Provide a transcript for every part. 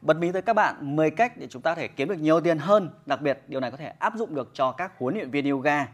bật mí tới các bạn 10 cách để chúng ta có thể kiếm được nhiều tiền hơn. Đặc biệt điều này có thể áp dụng được cho các huấn luyện viên yoga.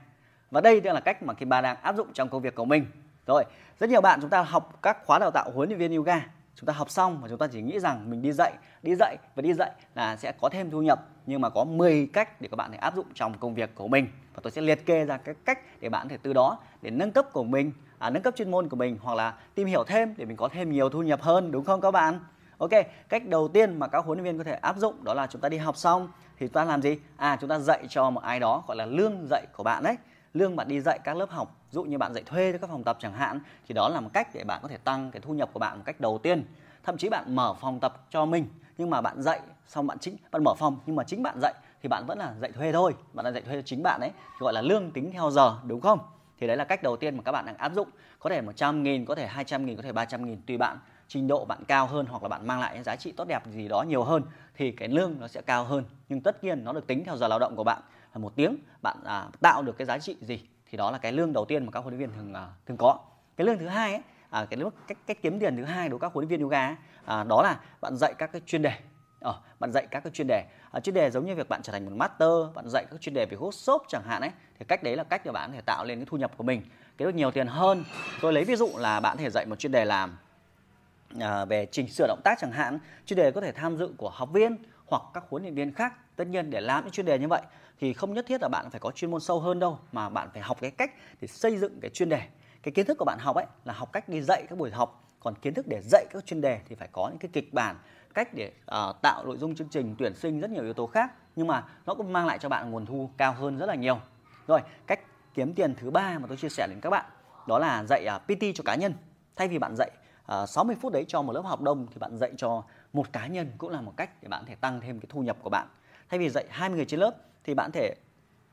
Và đây là cách mà Kim Ba đang áp dụng trong công việc của mình. Rồi, rất nhiều bạn chúng ta học các khóa đào tạo huấn luyện viên yoga. Chúng ta học xong và chúng ta chỉ nghĩ rằng mình đi dạy, đi dạy và đi dạy là sẽ có thêm thu nhập. Nhưng mà có 10 cách để các bạn thể áp dụng trong công việc của mình. Và tôi sẽ liệt kê ra các cách để bạn thể từ đó để nâng cấp của mình, à, nâng cấp chuyên môn của mình hoặc là tìm hiểu thêm để mình có thêm nhiều thu nhập hơn đúng không các bạn? Ok, cách đầu tiên mà các huấn luyện viên có thể áp dụng đó là chúng ta đi học xong thì chúng ta làm gì? À chúng ta dạy cho một ai đó gọi là lương dạy của bạn đấy. Lương bạn đi dạy các lớp học, dụ như bạn dạy thuê cho các phòng tập chẳng hạn thì đó là một cách để bạn có thể tăng cái thu nhập của bạn một cách đầu tiên. Thậm chí bạn mở phòng tập cho mình nhưng mà bạn dạy xong bạn chính bạn mở phòng nhưng mà chính bạn dạy thì bạn vẫn là dạy thuê thôi, bạn là dạy thuê cho chính bạn đấy, gọi là lương tính theo giờ đúng không? Thì đấy là cách đầu tiên mà các bạn đang áp dụng. Có thể 100 nghìn, có thể 200 nghìn, có thể 300 nghìn tùy bạn trình độ bạn cao hơn hoặc là bạn mang lại giá trị tốt đẹp gì đó nhiều hơn thì cái lương nó sẽ cao hơn. Nhưng tất nhiên nó được tính theo giờ lao động của bạn. Là một tiếng bạn à, tạo được cái giá trị gì thì đó là cái lương đầu tiên mà các huấn luyện viên thường à, thường có. Cái lương thứ hai ấy, à, cái lúc cách cách kiếm tiền thứ hai đối với các huấn luyện viên yoga ấy, à, đó là bạn dạy các cái chuyên đề. Ờ, bạn dạy các cái chuyên đề. À, chuyên đề giống như việc bạn trở thành một master bạn dạy các chuyên đề về hút shop chẳng hạn ấy thì cách đấy là cách để bạn có thể tạo lên cái thu nhập của mình. Cái được nhiều tiền hơn. Tôi lấy ví dụ là bạn có thể dạy một chuyên đề làm à, về chỉnh sửa động tác chẳng hạn chuyên đề có thể tham dự của học viên hoặc các huấn luyện viên khác. Tất nhiên để làm những chuyên đề như vậy thì không nhất thiết là bạn phải có chuyên môn sâu hơn đâu mà bạn phải học cái cách để xây dựng cái chuyên đề. Cái kiến thức của bạn học ấy là học cách đi dạy các buổi học còn kiến thức để dạy các chuyên đề thì phải có những cái kịch bản cách để uh, tạo nội dung chương trình tuyển sinh rất nhiều yếu tố khác nhưng mà nó cũng mang lại cho bạn nguồn thu cao hơn rất là nhiều. Rồi cách kiếm tiền thứ ba mà tôi chia sẻ đến các bạn đó là dạy à, uh, PT cho cá nhân. Thay vì bạn dạy Ờ, à, 60 phút đấy cho một lớp học đông thì bạn dạy cho một cá nhân cũng là một cách để bạn thể tăng thêm cái thu nhập của bạn. Thay vì dạy 20 người trên lớp thì bạn thể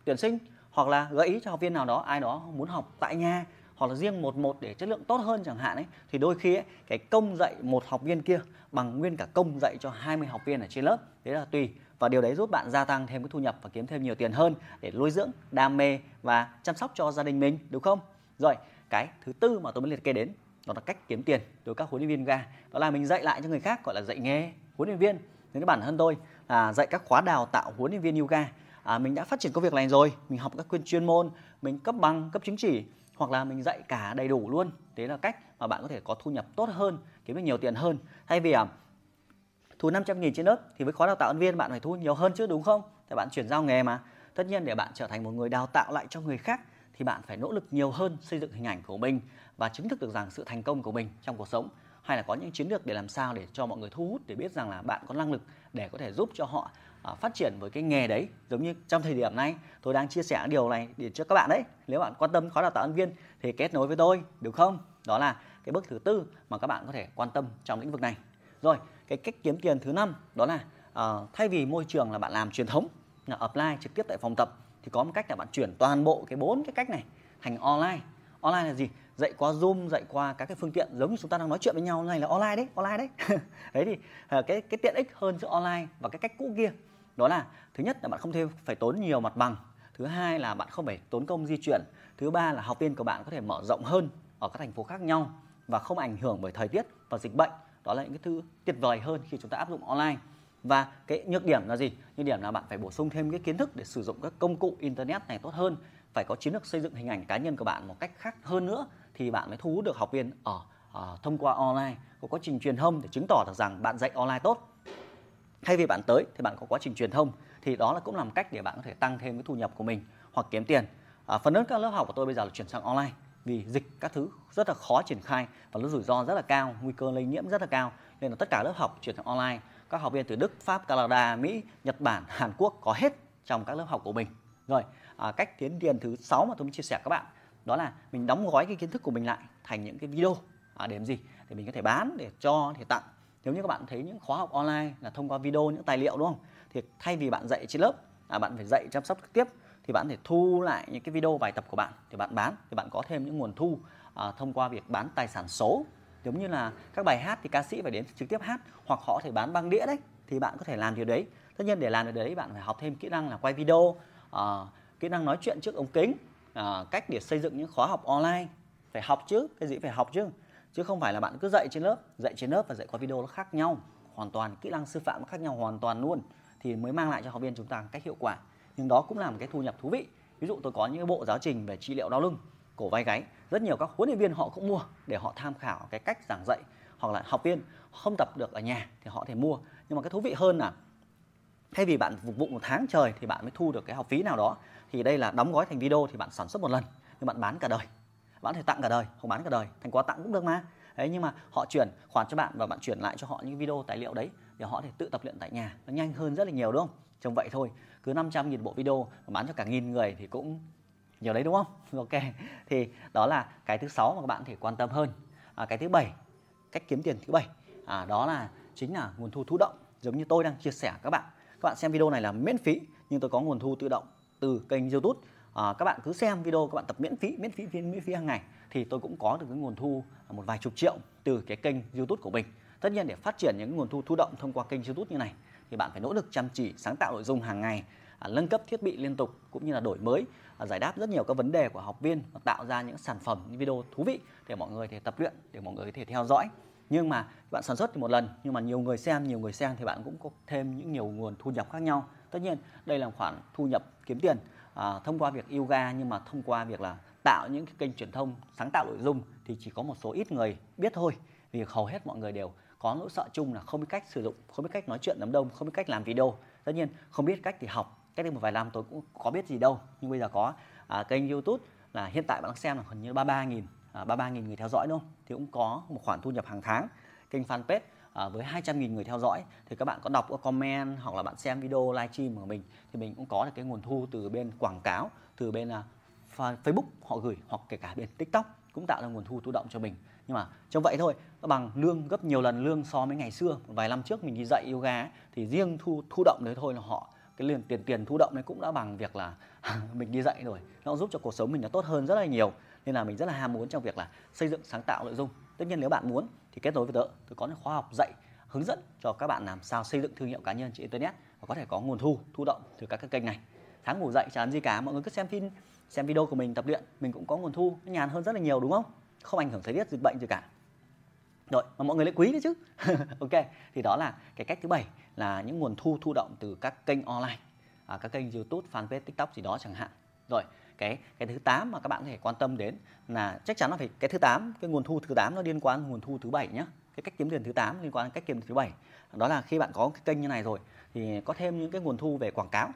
tuyển sinh hoặc là gợi ý cho học viên nào đó ai đó muốn học tại nhà hoặc là riêng một một để chất lượng tốt hơn chẳng hạn ấy thì đôi khi ấy, cái công dạy một học viên kia bằng nguyên cả công dạy cho 20 học viên ở trên lớp đấy là tùy. Và điều đấy giúp bạn gia tăng thêm cái thu nhập và kiếm thêm nhiều tiền hơn để nuôi dưỡng đam mê và chăm sóc cho gia đình mình đúng không? Rồi cái thứ tư mà tôi muốn liệt kê đến đó là cách kiếm tiền từ các huấn luyện viên ga. Đó là mình dạy lại cho người khác gọi là dạy nghề huấn luyện viên. Nên cái bản thân tôi là dạy các khóa đào tạo huấn luyện viên yoga. À, mình đã phát triển công việc này rồi. Mình học các quyền chuyên môn mình cấp bằng cấp chứng chỉ hoặc là mình dạy cả đầy đủ luôn. Thế là cách mà bạn có thể có thu nhập tốt hơn kiếm được nhiều tiền hơn. Thay vì à, thu 500 nghìn trên lớp thì với khóa đào tạo ân viên bạn phải thu nhiều hơn chứ đúng không? Thì bạn chuyển giao nghề mà. Tất nhiên để bạn trở thành một người đào tạo lại cho người khác thì bạn phải nỗ lực nhiều hơn xây dựng hình ảnh của mình và chứng thực được rằng sự thành công của mình trong cuộc sống. Hay là có những chiến lược để làm sao để cho mọi người thu hút để biết rằng là bạn có năng lực để có thể giúp cho họ à, phát triển với cái nghề đấy. Giống như trong thời điểm này tôi đang chia sẻ điều này để cho các bạn đấy. Nếu bạn quan tâm khóa đào tạo nhân viên thì kết nối với tôi được không? Đó là cái bước thứ tư mà các bạn có thể quan tâm trong lĩnh vực này. Rồi cái cách kiếm tiền thứ năm đó là uh, thay vì môi trường là bạn làm truyền thống là apply trực tiếp tại phòng tập thì có một cách là bạn chuyển toàn bộ cái bốn cái cách này thành online. Online là gì? Dạy qua zoom, dạy qua các cái phương tiện, giống như chúng ta đang nói chuyện với nhau, này là online đấy online đấy. Đấy thì ờ, cái cái tiện ích hơn giữa online và cái cách cũ kia, đó là, thứ nhất là bạn không thêm, phải tốn nhiều mặt bằng. Thứ hai là bạn không phải tốn công di chuyển. Thứ ba là học viên của bạn có thể mở rộng hơn ở các thành phố khác nhau và không ảnh hưởng bởi thời tiết và dịch bệnh. Đó là những cái thứ tuyệt vời hơn khi chúng ta áp dụng online và cái nhược điểm là gì? Nhược điểm là bạn phải bổ sung thêm cái kiến thức để sử dụng các công cụ internet này tốt hơn. Phải có chiến lược xây dựng hình ảnh cá nhân của bạn một cách khác hơn nữa thì bạn mới thu hút được học viên ở, ở thông qua online. Có quá trình truyền thông để chứng tỏ được rằng bạn dạy online tốt. Thay vì bạn tới thì bạn có quá trình truyền thông thì đó là cũng là một cách để bạn có thể tăng thêm cái thu nhập của mình hoặc kiếm tiền. À, phần lớn các lớp học của tôi bây giờ là chuyển sang online vì dịch các thứ rất là khó triển khai và nó rủi ro rất là cao nguy cơ lây nhiễm rất là cao. Nên là tất cả lớp học chuyển sang online các học viên từ Đức, Pháp, Canada, Mỹ, Nhật Bản, Hàn Quốc có hết trong các lớp học của mình. Rồi, à, cách tiến tiền thứ sáu mà tôi muốn chia sẻ các bạn đó là mình đóng gói cái kiến thức của mình lại thành những cái video à, để làm gì? Để mình có thể bán, để cho, để tặng. Nếu như các bạn thấy những khóa học online là thông qua video những tài liệu đúng không? Thì thay vì bạn dạy trên lớp, à, bạn phải dạy chăm sóc trực tiếp thì bạn thể thu lại những cái video bài tập của bạn để bạn bán thì bạn có thêm những nguồn thu à, thông qua việc bán tài sản số giống như là các bài hát thì ca sĩ phải đến trực tiếp hát hoặc họ có thể bán băng đĩa đấy thì bạn có thể làm điều đấy. Tất nhiên để làm được đấy bạn phải học thêm kỹ năng là quay video uh, kỹ năng nói chuyện trước ống kính uh, cách để xây dựng những khóa học online. Phải học chứ cái gì phải học chứ. Chứ không phải là bạn cứ dạy trên lớp dạy trên lớp và dạy qua video nó khác nhau. Hoàn toàn kỹ năng sư phạm khác nhau hoàn toàn luôn thì mới mang lại cho học viên chúng ta cách hiệu quả. Nhưng đó cũng là một cái thu nhập thú vị. Ví dụ tôi có những bộ giáo trình về trị liệu đau lưng cổ vai gáy. Rất nhiều các huấn luyện viên họ cũng mua để họ tham khảo cái cách giảng dạy hoặc là học viên không tập được ở nhà thì họ thể mua. Nhưng mà cái thú vị hơn là thay vì bạn phục vụ một tháng trời thì bạn mới thu được cái học phí nào đó, thì đây là đóng gói thành video thì bạn sản xuất một lần, nhưng bạn bán cả đời. Bạn có thể tặng cả đời, không bán cả đời, thành quà tặng cũng được mà. Đấy, nhưng mà họ chuyển khoản cho bạn và bạn chuyển lại cho họ những video tài liệu đấy để họ thể tự tập luyện tại nhà. Nó nhanh hơn rất là nhiều, đúng không? Trông vậy thôi. Cứ 500 nghìn bộ video mà bán cho cả nghìn người thì cũng nhiều đấy đúng không? Ok. Thì đó là cái thứ sáu mà các bạn có thể quan tâm hơn. À, cái thứ bảy cách kiếm tiền thứ bảy. À, đó là chính là nguồn thu thụ động giống như tôi đang chia sẻ các bạn. Các bạn xem video này là miễn phí nhưng tôi có nguồn thu tự động từ kênh youtube. À, các bạn cứ xem video các bạn tập miễn phí miễn phí miễn phí hàng ngày thì tôi cũng có được cái nguồn thu một vài chục triệu từ cái kênh youtube của mình. Tất nhiên để phát triển những nguồn thu thụ động thông qua kênh youtube như này thì bạn phải nỗ lực chăm chỉ sáng tạo nội dung hàng ngày. À, nâng cấp thiết bị liên tục cũng như là đổi mới à, giải đáp rất nhiều các vấn đề của học viên và tạo ra những sản phẩm những video thú vị để mọi người thể tập luyện để mọi người có thể theo dõi. Nhưng mà bạn sản xuất thì một lần nhưng mà nhiều người xem nhiều người xem thì bạn cũng có thêm những nhiều nguồn thu nhập khác nhau. Tất nhiên đây là khoản thu nhập kiếm tiền à, thông qua việc yoga nhưng mà thông qua việc là tạo những cái kênh truyền thông sáng tạo nội dung thì chỉ có một số ít người biết thôi. Vì hầu hết mọi người đều có nỗi sợ chung là không biết cách sử dụng không biết cách nói chuyện đám đông không biết cách làm video. Tất nhiên không biết cách thì học cách đây một vài năm tôi cũng có biết gì đâu nhưng bây giờ có. À, kênh youtube là hiện tại bạn đang xem là gần như 33 nghìn à, 33 nghìn người theo dõi đúng không? Thì cũng có một khoản thu nhập hàng tháng. Kênh fanpage à, với 200 nghìn người theo dõi. Thì các bạn có đọc có comment hoặc là bạn xem video livestream của mình thì mình cũng có được cái nguồn thu từ bên quảng cáo từ bên à, Facebook họ gửi hoặc kể cả bên TikTok cũng tạo ra nguồn thu tự động cho mình. Nhưng mà trong vậy thôi bằng lương gấp nhiều lần lương so với ngày xưa. Vài năm trước mình đi dạy yoga ấy, thì riêng thu thu động đấy thôi là họ cái liền tiền tiền thu động đấy cũng đã bằng việc là mình đi dạy rồi. Nó giúp cho cuộc sống mình nó tốt hơn rất là nhiều. Nên là mình rất là ham muốn trong việc là xây dựng, sáng tạo nội dung. Tất nhiên nếu bạn muốn thì kết nối với tớ. Tôi có những khóa học dạy, hướng dẫn cho các bạn làm sao xây dựng thương hiệu cá nhân trên internet và có thể có nguồn thu thu động từ các cái kênh này. Tháng ngủ dậy chẳng gì cả, mọi người cứ xem phim, xem video của mình, tập luyện, mình cũng có nguồn thu nhàn hơn rất là nhiều, đúng không? Không ảnh hưởng thời tiết, dịch bệnh gì cả rồi mà mọi người lại quý nữa chứ. Ok thì đó là cái cách thứ bảy là những nguồn thu thu động từ các kênh online à, các kênh youtube fanpage tiktok gì đó chẳng hạn. Rồi cái cái thứ 8 mà các bạn có thể quan tâm đến là chắc chắn là phải cái thứ 8 cái nguồn thu thứ 8 nó liên quan nguồn thu thứ bảy nhá, cái cách kiếm tiền thứ 8 liên quan đến cách kiếm tiền thứ bảy. Đó là khi bạn có cái kênh như này rồi thì có thêm những cái nguồn thu về quảng cáo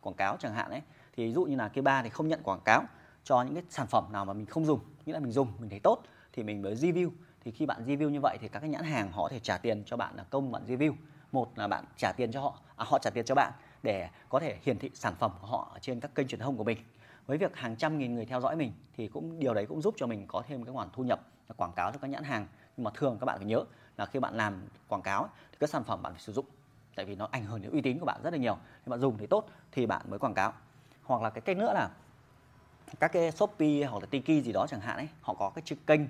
quảng cáo chẳng hạn ấy. Thì ví dụ như là cái ba thì không nhận quảng cáo cho những cái sản phẩm nào mà mình không dùng nghĩa là mình dùng mình thấy tốt thì mình mới review thì khi bạn review như vậy thì các cái nhãn hàng họ thể trả tiền cho bạn là công bạn review. Một là bạn trả tiền cho họ à, họ trả tiền cho bạn để có thể hiển thị sản phẩm của họ trên các kênh truyền thông của mình. Với việc hàng trăm nghìn người theo dõi mình thì cũng điều đấy cũng giúp cho mình có thêm cái khoản thu nhập là quảng cáo cho các nhãn hàng. Nhưng mà thường các bạn phải nhớ là khi bạn làm quảng cáo thì các sản phẩm bạn phải sử dụng tại vì nó ảnh hưởng đến uy tín của bạn rất là nhiều. Nếu bạn dùng thì tốt thì bạn mới quảng cáo. Hoặc là cái cách nữa là các cái shopee hoặc là tiki gì đó chẳng hạn ấy họ có cái kênh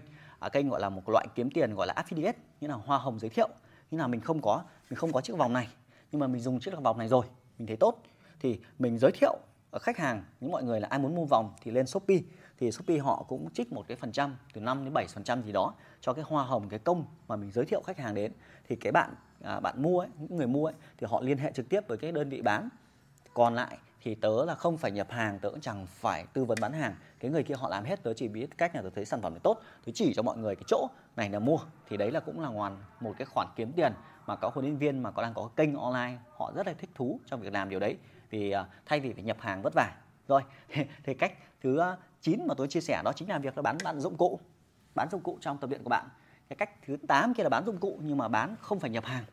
à, kênh gọi là một loại kiếm tiền gọi là affiliate như là hoa hồng giới thiệu. Như là mình không có mình không có chiếc vòng này nhưng mà mình dùng chiếc vòng này rồi mình thấy tốt. Thì mình giới thiệu khách hàng những mọi người là ai muốn mua vòng thì lên shopee. Thì shopee họ cũng trích một cái phần trăm từ 5 đến 7 phần trăm gì đó cho cái hoa hồng cái công mà mình giới thiệu khách hàng đến. Thì cái bạn à, bạn mua ấy, những người mua ấy, thì họ liên hệ trực tiếp với cái đơn vị bán. Còn lại thì tớ là không phải nhập hàng, tớ cũng chẳng phải tư vấn bán hàng. Cái người kia họ làm hết, tớ chỉ biết cách là tớ thấy sản phẩm này tốt. Tớ chỉ cho mọi người cái chỗ này là mua. Thì đấy là cũng là ngoan một cái khoản kiếm tiền mà có huấn luyện viên mà có đang có kênh online, họ rất là thích thú trong việc làm điều đấy. Vì à, thay vì phải nhập hàng vất vả. Rồi, thì cách thứ à, 9 mà tôi chia sẻ đó chính là việc là bán bạn dụng cụ. Bán dụng cụ trong tập luyện của bạn. Cái cách thứ 8 kia là bán dụng cụ nhưng mà bán không phải nhập hàng.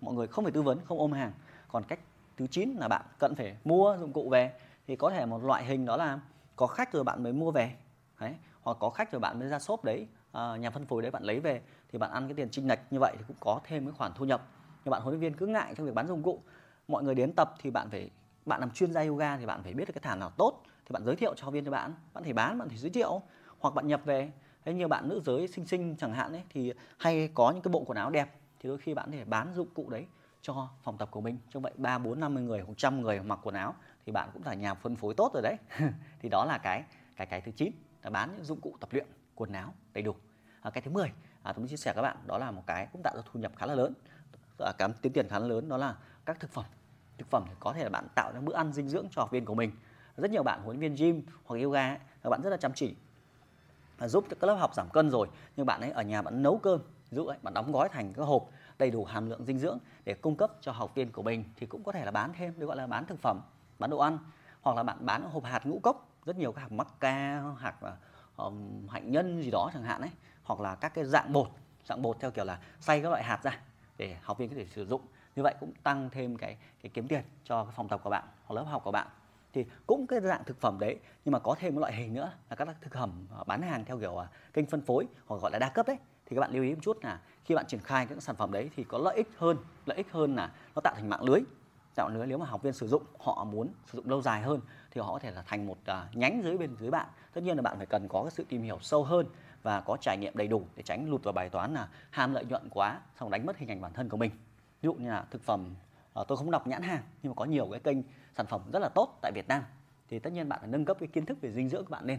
Mọi người không phải tư vấn, không ôm hàng. Còn cách thứ 9 là bạn cần phải mua dụng cụ về. Thì có thể một loại hình đó là có khách rồi bạn mới mua về. Đấy hoặc có khách rồi bạn mới ra shop đấy à, nhà phân phối đấy bạn lấy về. Thì bạn ăn cái tiền chinh lệch như vậy thì cũng có thêm cái khoản thu nhập. Nhưng bạn huấn luyện viên cứ ngại trong việc bán dụng cụ mọi người đến tập thì bạn phải bạn làm chuyên gia yoga thì bạn phải biết được cái thảm nào tốt thì bạn giới thiệu cho viên cho bạn. Bạn thể bán bạn thể giới thiệu hoặc bạn nhập về. Thế như bạn nữ giới xinh xinh chẳng hạn ấy thì hay có những cái bộ quần áo đẹp thì đôi khi bạn thể bán dụng cụ đấy cho phòng tập của mình. Cho vậy ba bốn năm mươi người một trăm người mặc quần áo thì bạn cũng là nhà phân phối tốt rồi đấy. Thì đó là cái cái cái thứ 9 là bán những dụng cụ tập luyện quần áo đầy đủ. À, cái thứ 10 à, tôi muốn chia sẻ các bạn đó là một cái cũng tạo ra thu nhập khá là lớn. À, cảm kiếm tiền khá là lớn đó là các thực phẩm. Thực phẩm thì có thể là bạn tạo ra bữa ăn dinh dưỡng cho học viên của mình. Rất nhiều bạn huấn luyện viên gym hoặc yoga ấy, các bạn rất là chăm chỉ. Và giúp các lớp học giảm cân rồi nhưng bạn ấy ở nhà bạn nấu cơm ví dụ ấy, bạn đóng gói thành các hộp đầy đủ hàm lượng dinh dưỡng để cung cấp cho học viên của mình thì cũng có thể là bán thêm được gọi là bán thực phẩm bán đồ ăn. Hoặc là bạn bán hộp hạt ngũ cốc rất nhiều các hạt mắc ca hạt um, hạnh nhân gì đó chẳng hạn ấy. Hoặc là các cái dạng bột dạng bột theo kiểu là xay các loại hạt ra để học viên có thể sử dụng. Như vậy cũng tăng thêm cái cái kiếm tiền cho cái phòng tập của bạn hoặc lớp học của bạn. Thì cũng cái dạng thực phẩm đấy nhưng mà có thêm một loại hình nữa là các thực phẩm bán hàng theo kiểu ờ, kênh phân phối hoặc gọi là đa cấp đấy thì các bạn lưu ý một chút là khi bạn triển khai các sản phẩm đấy thì có lợi ích hơn lợi ích hơn là nó tạo thành mạng lưới. Tạo lưới nếu mà học viên sử dụng họ muốn sử dụng lâu dài hơn thì họ có thể là thành một uh, nhánh dưới bên dưới bạn. Tất nhiên là bạn phải cần có cái sự tìm hiểu sâu hơn và có trải nghiệm đầy đủ để tránh lụt vào bài toán là ham lợi nhuận quá xong đánh mất hình ảnh bản thân của mình. Ví dụ như là thực phẩm uh, tôi không đọc nhãn hàng nhưng mà có nhiều cái kênh sản phẩm rất là tốt tại Việt Nam thì tất nhiên bạn phải nâng cấp cái kiến thức về dinh dưỡng của bạn lên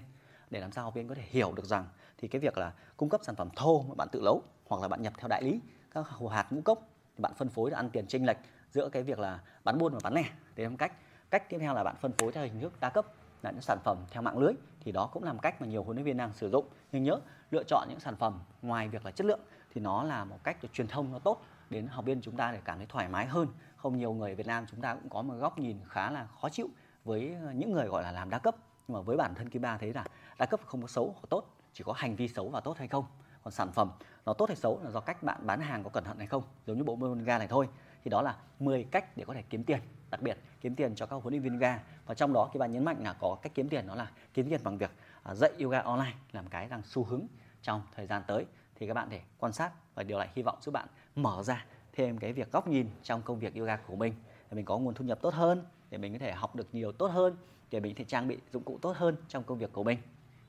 để làm sao học viên có thể hiểu được rằng thì cái việc là cung cấp sản phẩm thô mà bạn tự nấu hoặc là bạn nhập theo đại lý, các hồ hạt ngũ cốc, thì bạn phân phối để ăn tiền chênh lệch giữa cái việc là bán buôn và bán lẻ. Để làm cách. Cách tiếp theo là bạn phân phối theo hình thức đa cấp, là những sản phẩm theo mạng lưới. Thì đó cũng làm cách mà nhiều huấn luyện viên đang sử dụng. Nhưng nhớ, lựa chọn những sản phẩm ngoài việc là chất lượng thì nó là một cách để truyền thông nó tốt, đến học viên chúng ta để cảm thấy thoải mái hơn. Không nhiều người Việt Nam chúng ta cũng có một góc nhìn khá là khó chịu với những người gọi là làm đa cấp. Nhưng mà với bản thân Kim Ba thấy là đa cấp không có xấu hoặc tốt chỉ có hành vi xấu và tốt hay không. Còn sản phẩm nó tốt hay xấu là do cách bạn bán hàng có cẩn thận hay không, giống như bộ môn ga này thôi. Thì đó là 10 cách để có thể kiếm tiền, đặc biệt kiếm tiền cho các huấn luyện viên ga. Và trong đó các bạn nhấn mạnh là có cách kiếm tiền, đó là kiếm tiền bằng việc à, dạy yoga online, làm cái đang xu hướng trong thời gian tới. Thì các bạn thể quan sát và điều này hy vọng giúp bạn mở ra thêm cái việc góc nhìn trong công việc yoga của mình. Để mình có nguồn thu nhập tốt hơn, để mình có thể học được nhiều tốt hơn, để mình có thể trang bị dụng cụ tốt hơn trong công việc của mình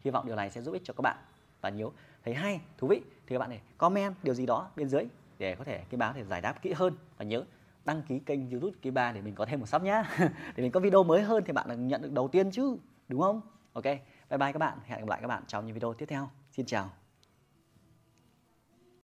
hy vọng điều này sẽ giúp ích cho các bạn và nếu thấy hay, thú vị. Thì các bạn thể comment điều gì đó bên dưới để có thể cái báo thể giải đáp kỹ hơn. Và nhớ đăng ký kênh youtube kỳ ba để mình có thêm một sắp nhá. Để mình có video mới hơn thì bạn nhận được đầu tiên chứ, đúng không? Ok, bye bye các bạn. Hẹn gặp lại các bạn trong những video tiếp theo. Xin chào.